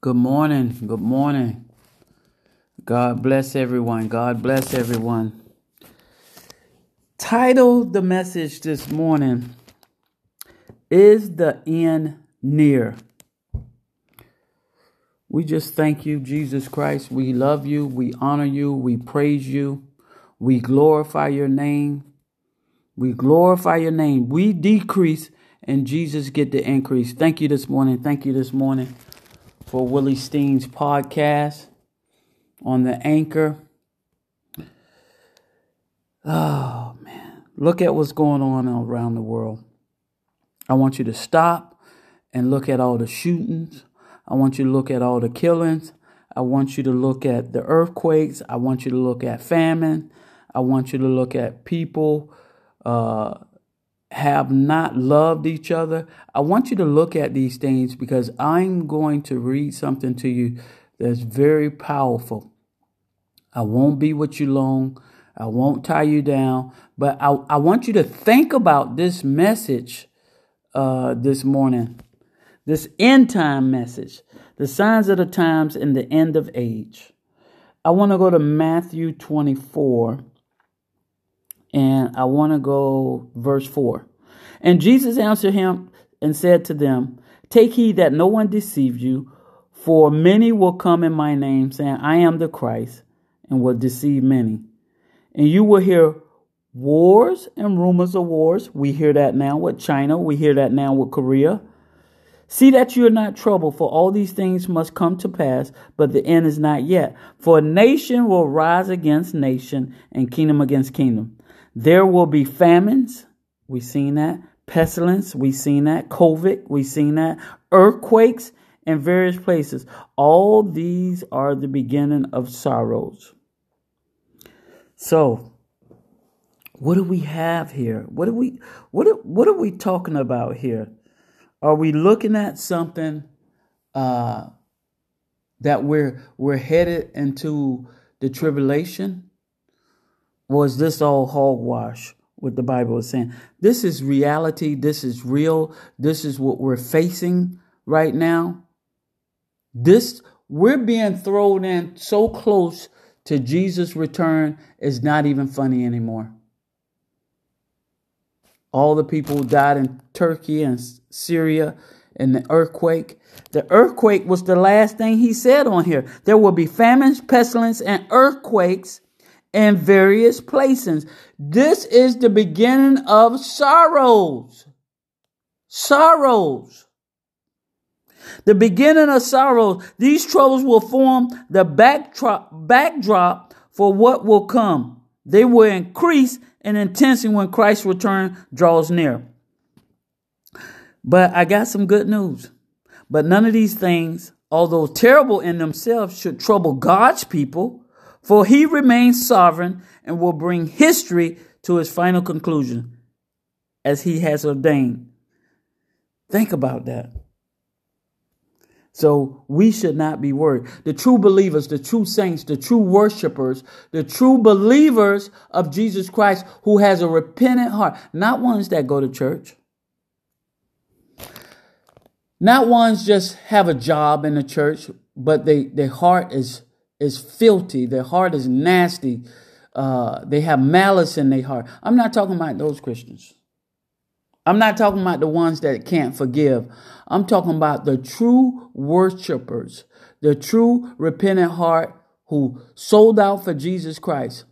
Good morning. Good morning. God bless everyone. God bless everyone. Title the message this morning Is the end near? We just thank you, Jesus Christ. We love you. We honor you. We praise you. We glorify your name. We glorify your name. We decrease and Jesus get the increase. Thank you this morning. Thank you this morning for Willie Steen's podcast on the anchor. Oh man, look at what's going on around the world. I want you to stop and look at all the shootings. I want you to look at all the killings. I want you to look at the earthquakes. I want you to look at famine. I want you to look at people uh, have not loved each other. I want you to look at these things because I'm going to read something to you that's very powerful. I won't be with you long. I won't tie you down, but I, I want you to think about this message uh, this morning, this end time message, the signs of the times and the end of age. I want to go to Matthew 24 and I want to go verse 4. And Jesus answered him and said to them, Take heed that no one deceive you, for many will come in my name, saying, I am the Christ, and will deceive many. And you will hear wars and rumors of wars. We hear that now with China, we hear that now with Korea. See that you are not troubled, for all these things must come to pass, but the end is not yet. For nation will rise against nation, and kingdom against kingdom. There will be famines. We've seen that. Pestilence. We've seen that. COVID. We've seen that. Earthquakes in various places. All these are the beginning of sorrows. So, what do we have here? What are we what are, what are we talking about here? Are we looking at something uh, that we're we're headed into the tribulation? Was this all hogwash? What the Bible is saying. This is reality. This is real. This is what we're facing right now. This we're being thrown in so close to Jesus' return is not even funny anymore. All the people died in Turkey and Syria in the earthquake. The earthquake was the last thing he said on here. There will be famines, pestilence, and earthquakes in various places. This is the beginning of sorrows. Sorrows. The beginning of sorrows. These troubles will form the backdrop, backdrop for what will come. They will increase in intensity when Christ's return draws near. But I got some good news. But none of these things, although terrible in themselves, should trouble God's people for he remains sovereign and will bring history to his final conclusion as he has ordained. Think about that. So we should not be worried. The true believers, the true saints, the true worshipers, the true believers of Jesus Christ who has a repentant heart, not ones that go to church, not ones just have a job in the church, but they, their heart is is filthy. Their heart is nasty. Uh, they have malice in their heart. I'm not talking about those Christians. I'm not talking about the ones that can't forgive. I'm talking about the true worshipers, the true repentant heart who sold out for Jesus Christ.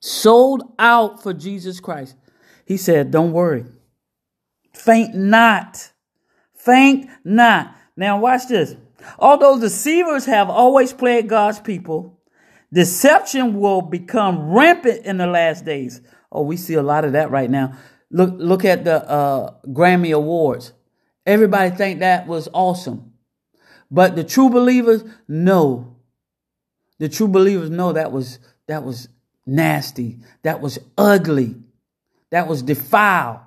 Sold out for Jesus Christ. He said, Don't worry. Faint not. Faint not. Now, watch this. Although deceivers have always plagued God's people, deception will become rampant in the last days. Oh, we see a lot of that right now. Look, look at the uh, Grammy Awards. Everybody think that was awesome, but the true believers know. The true believers know that was that was nasty. That was ugly. That was defiled.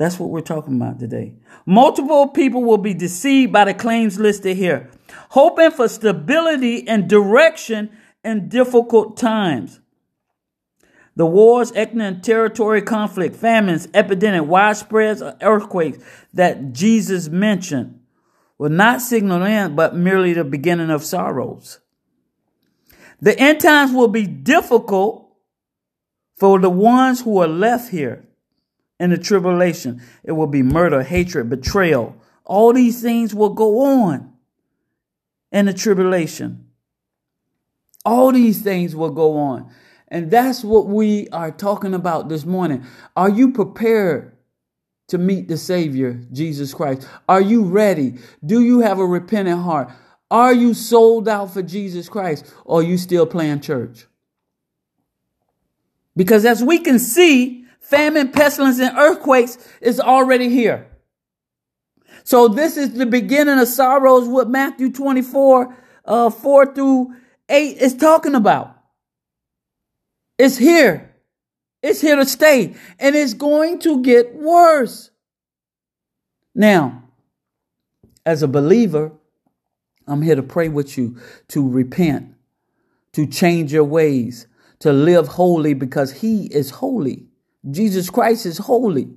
That's what we're talking about today. Multiple people will be deceived by the claims listed here, hoping for stability and direction in difficult times. The wars, ethnic territory conflict, famines, epidemic, widespread earthquakes that Jesus mentioned will not signal end, but merely the beginning of sorrows. The end times will be difficult for the ones who are left here in the tribulation. It will be murder, hatred, betrayal. All these things will go on in the tribulation. All these things will go on. And that's what we are talking about this morning. Are you prepared to meet the Savior, Jesus Christ? Are you ready? Do you have a repentant heart? Are you sold out for Jesus Christ or are you still playing church? Because as we can see, famine, pestilence, and earthquakes is already here. So this is the beginning of sorrows, what Matthew 24, uh, 4 through 8 is talking about. It's here. It's here to stay. And it's going to get worse. Now, as a believer, I'm here to pray with you to repent, to change your ways, to live holy because He is holy. Jesus Christ is holy.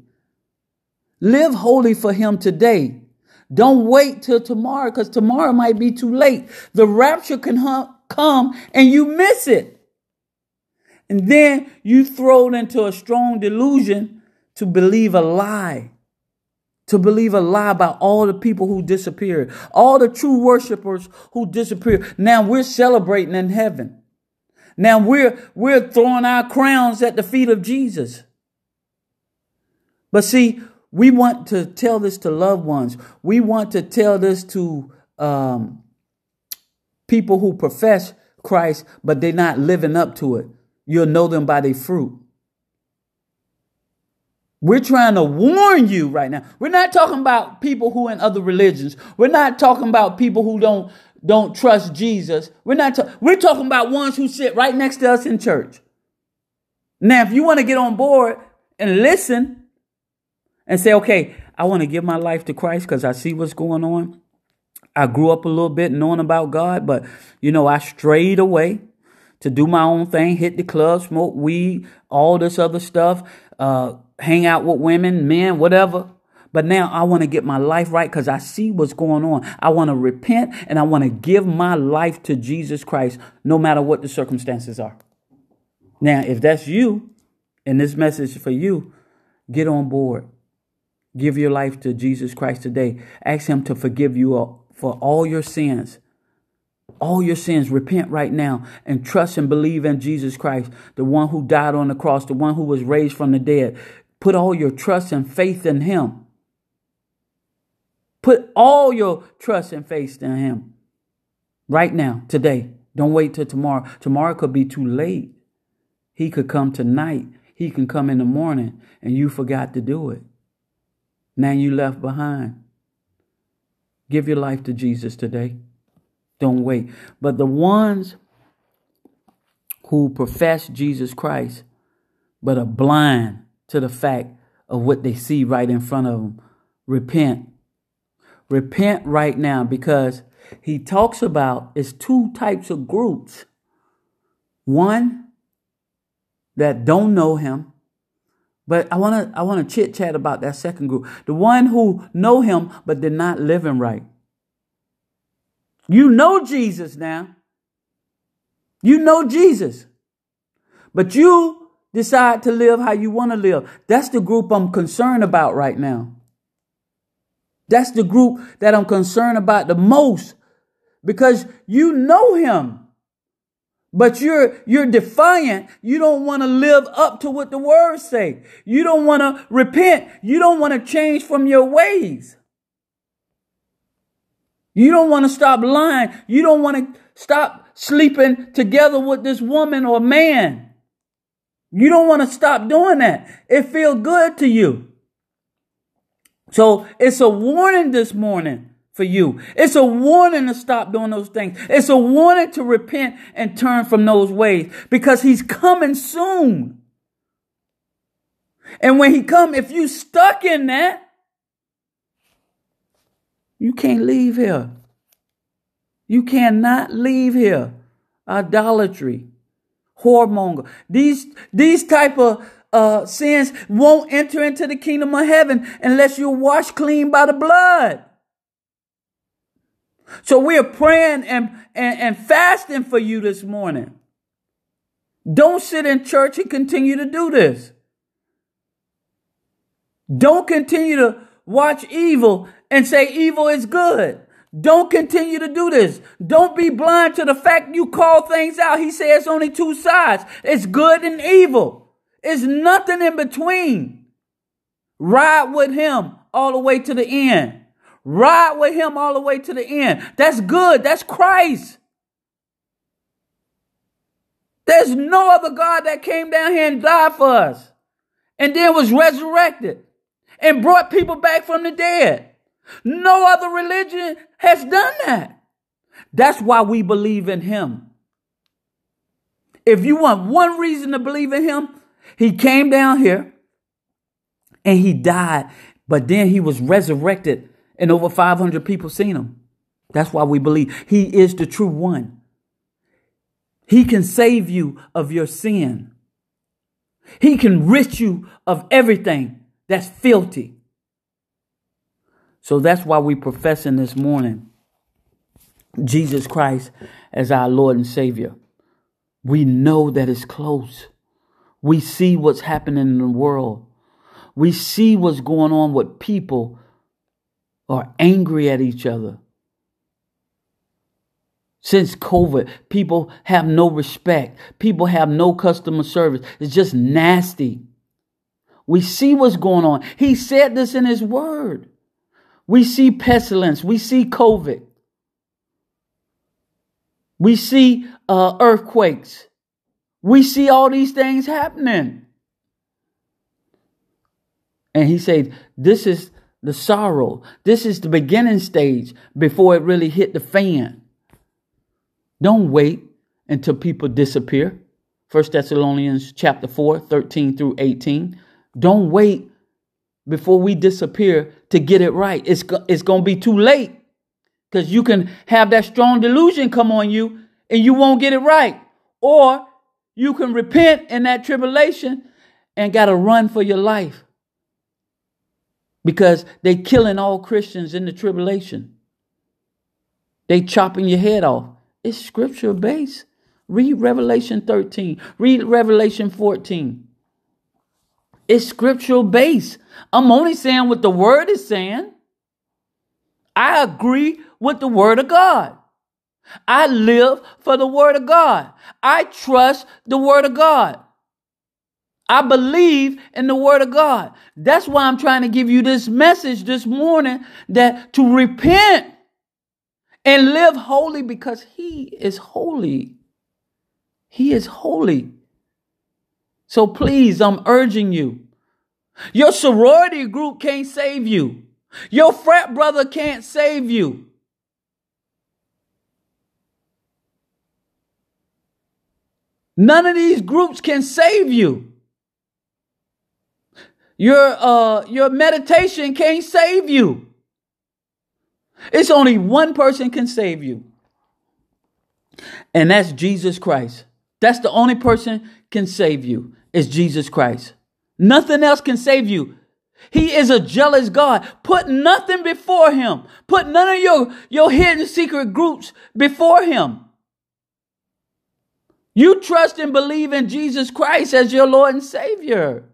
Live holy for Him today. Don't wait till tomorrow because tomorrow might be too late. The rapture can come and you miss it. And then you throw it into a strong delusion to believe a lie to believe a lie about all the people who disappeared, all the true worshipers who disappeared. Now we're celebrating in heaven. Now we're, we're throwing our crowns at the feet of Jesus. But see, we want to tell this to loved ones. We want to tell this to um, people who profess Christ, but they're not living up to it. You'll know them by their fruit. We're trying to warn you right now. We're not talking about people who in other religions. We're not talking about people who don't don't trust Jesus. We're not ta- we're talking about ones who sit right next to us in church. Now, if you want to get on board and listen and say, "Okay, I want to give my life to Christ because I see what's going on." I grew up a little bit knowing about God, but you know, I strayed away to do my own thing, hit the club, smoke weed, all this other stuff. Uh, hang out with women, men, whatever. But now I want to get my life right because I see what's going on. I want to repent and I want to give my life to Jesus Christ no matter what the circumstances are. Now, if that's you and this message for you, get on board. Give your life to Jesus Christ today. Ask Him to forgive you for all your sins. All your sins, repent right now and trust and believe in Jesus Christ, the one who died on the cross, the one who was raised from the dead. Put all your trust and faith in Him. Put all your trust and faith in Him right now, today. Don't wait till tomorrow. Tomorrow could be too late. He could come tonight. He can come in the morning and you forgot to do it. Now you left behind. Give your life to Jesus today. Don't wait. But the ones who profess Jesus Christ but are blind to the fact of what they see right in front of them. Repent. Repent right now because he talks about is two types of groups. One that don't know him, but I want to I want to chit chat about that second group. The one who know him but they're not living right. You know Jesus now. You know Jesus. But you decide to live how you want to live. That's the group I'm concerned about right now. That's the group that I'm concerned about the most because you know him. But you're, you're defiant. You don't want to live up to what the words say. You don't want to repent. You don't want to change from your ways. You don't want to stop lying. You don't want to stop sleeping together with this woman or man. You don't want to stop doing that. It feels good to you. So it's a warning this morning for you. It's a warning to stop doing those things. It's a warning to repent and turn from those ways because he's coming soon. And when he come, if you stuck in that, you can't leave here. You cannot leave here. Idolatry whoremonger. These, these type of uh, sins won't enter into the kingdom of heaven unless you're washed clean by the blood. So we're praying and, and, and fasting for you this morning. Don't sit in church and continue to do this. Don't continue to watch evil and say evil is good. Don't continue to do this. Don't be blind to the fact you call things out. He says only two sides. It's good and evil. It's nothing in between. Ride with him all the way to the end. Ride with him all the way to the end. That's good. That's Christ. There's no other God that came down here and died for us and then was resurrected and brought people back from the dead. No other religion has done that. That's why we believe in him. If you want one reason to believe in him, he came down here and he died, but then he was resurrected and over 500 people seen him. That's why we believe he is the true one. He can save you of your sin. He can rid you of everything that's filthy. So that's why we professing this morning Jesus Christ as our Lord and Savior. We know that it's close. We see what's happening in the world. We see what's going on with people are angry at each other. Since COVID, people have no respect. People have no customer service. It's just nasty. We see what's going on. He said this in his word. We see pestilence. We see COVID. We see uh, earthquakes. We see all these things happening. And he said, This is the sorrow. This is the beginning stage before it really hit the fan. Don't wait until people disappear. 1 Thessalonians chapter 4, 13 through 18. Don't wait before we disappear to get it right. It's, it's going to be too late because you can have that strong delusion come on you and you won't get it right. Or you can repent in that tribulation and got to run for your life because they killing all Christians in the tribulation. They chopping your head off. It's scripture based. Read Revelation 13. Read Revelation 14. It's scriptural based. I'm only saying what the word is saying. I agree with the word of God. I live for the word of God. I trust the word of God. I believe in the word of God. That's why I'm trying to give you this message this morning that to repent and live holy because he is holy. He is holy. So please, I'm urging you. Your sorority group can't save you. Your frat brother can't save you. None of these groups can save you. Your uh your meditation can't save you. It's only one person can save you. And that's Jesus Christ. That's the only person can save you is Jesus Christ. Nothing else can save you. He is a jealous God. Put nothing before him. Put none of your, your hidden secret groups before him. You trust and believe in Jesus Christ as your Lord and Savior.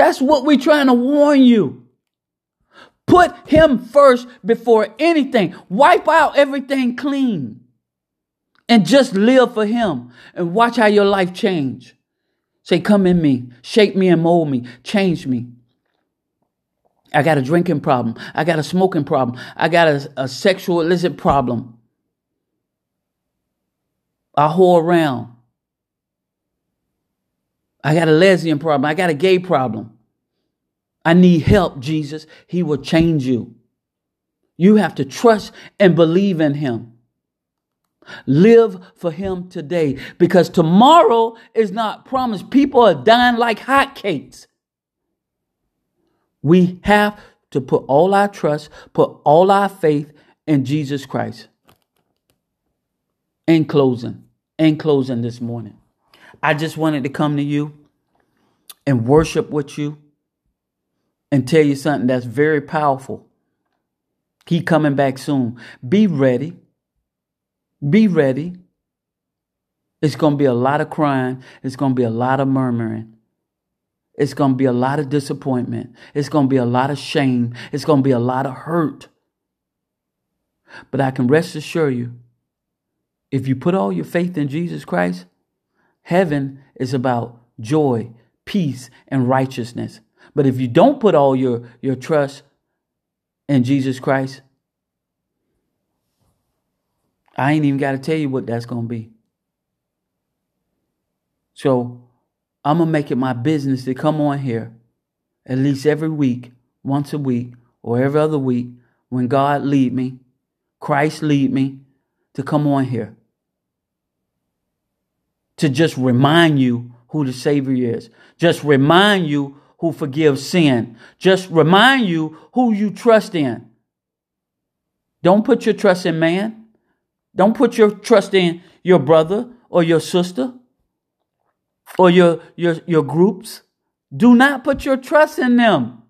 That's what we're trying to warn you. Put him first before anything. Wipe out everything clean and just live for him and watch how your life change. Say, come in me, shape me and mold me, change me. I got a drinking problem. I got a smoking problem. I got a, a sexual illicit problem. I whore around. I got a lesbian problem. I got a gay problem. I need help, Jesus. He will change you. You have to trust and believe in Him. Live for Him today because tomorrow is not promised. People are dying like hotcakes. We have to put all our trust, put all our faith in Jesus Christ. In closing, in closing this morning, I just wanted to come to you and worship with you and tell you something that's very powerful. He coming back soon. Be ready. Be ready. It's going to be a lot of crying. It's going to be a lot of murmuring. It's going to be a lot of disappointment. It's going to be a lot of shame. It's going to be a lot of hurt. But I can rest assure you, if you put all your faith in Jesus Christ, heaven is about joy, peace, and righteousness. But if you don't put all your, your trust in Jesus Christ, I ain't even got to tell you what that's going to be. So I'm going to make it my business to come on here at least every week, once a week, or every other week when God lead me, Christ lead me to come on here. To just remind you who the Savior is. Just remind you who forgives sin. Just remind you who you trust in. Don't put your trust in man. Don't put your trust in your brother or your sister or your, your, your groups. Do not put your trust in them.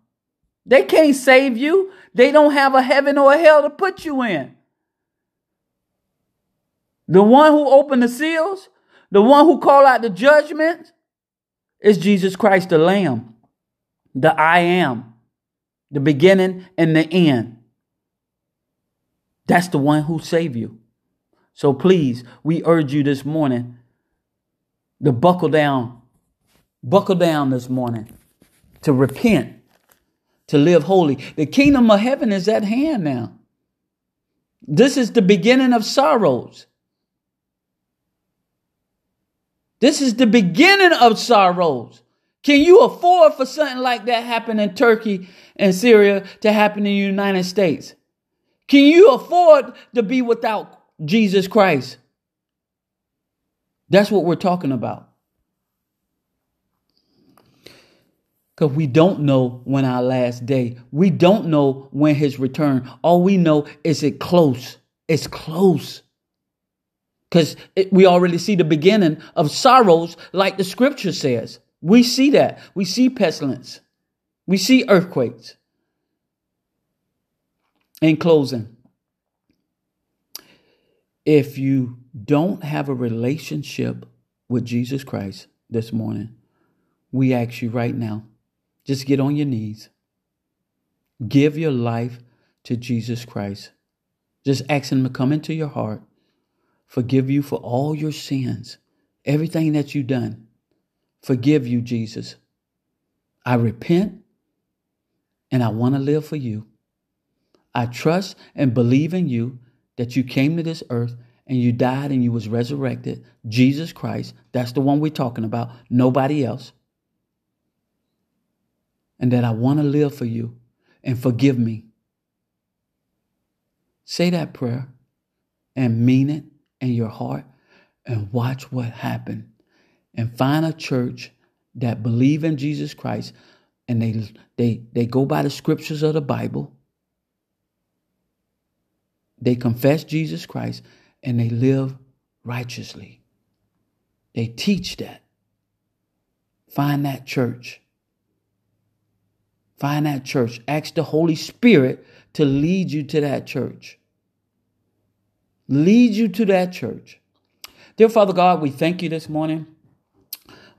They can't save you. They don't have a heaven or a hell to put you in. The one who opened the seals, the one who called out the judgment, is Jesus Christ, the Lamb, the I am, the beginning and the end. That's the one who saved you. So please, we urge you this morning to buckle down, buckle down this morning, to repent, to live holy. The kingdom of heaven is at hand now. This is the beginning of sorrows. This is the beginning of sorrows. Can you afford for something like that happen in Turkey and Syria to happen in the United States? Can you afford to be without Jesus Christ? That's what we're talking about. Because we don't know when our last day. We don't know when his return. All we know is it close. It's close. Because we already see the beginning of sorrows, like the scripture says. We see that. We see pestilence. We see earthquakes. In closing, if you don't have a relationship with Jesus Christ this morning, we ask you right now just get on your knees. Give your life to Jesus Christ. Just ask Him to come into your heart, forgive you for all your sins, everything that you've done. Forgive you, Jesus. I repent and I want to live for you. I trust and believe in you that you came to this earth and you died and you was resurrected. Jesus Christ, that's the one we're talking about, nobody else. And that I want to live for you and forgive me. Say that prayer and mean it in your heart and watch what happens. And find a church that believe in Jesus Christ and they they they go by the scriptures of the Bible they confess Jesus Christ and they live righteously. They teach that. Find that church. Find that church. Ask the Holy Spirit to lead you to that church. Lead you to that church. Dear Father God, we thank you this morning.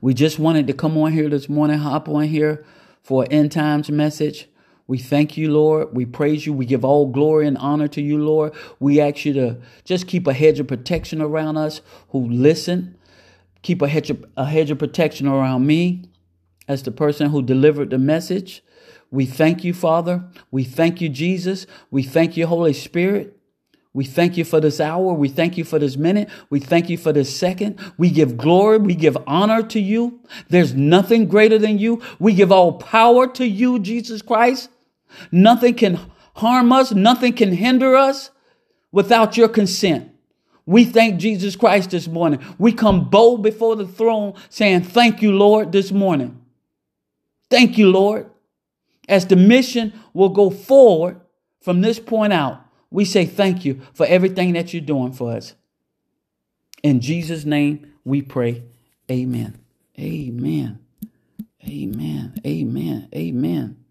We just wanted to come on here this morning, hop on here for an end times message. We thank you, Lord. We praise you. We give all glory and honor to you, Lord. We ask you to just keep a hedge of protection around us who listen. Keep a hedge of, a hedge of protection around me as the person who delivered the message. We thank you, Father. We thank you, Jesus. We thank you, Holy Spirit. We thank you for this hour. We thank you for this minute. We thank you for this second. We give glory. We give honor to you. There's nothing greater than you. We give all power to you, Jesus Christ. Nothing can harm us, nothing can hinder us without your consent. We thank Jesus Christ this morning. We come bold before the throne saying, Thank you, Lord, this morning. Thank you, Lord. As the mission will go forward from this point out, we say thank you for everything that you're doing for us. In Jesus' name we pray. Amen. Amen. Amen. Amen. Amen.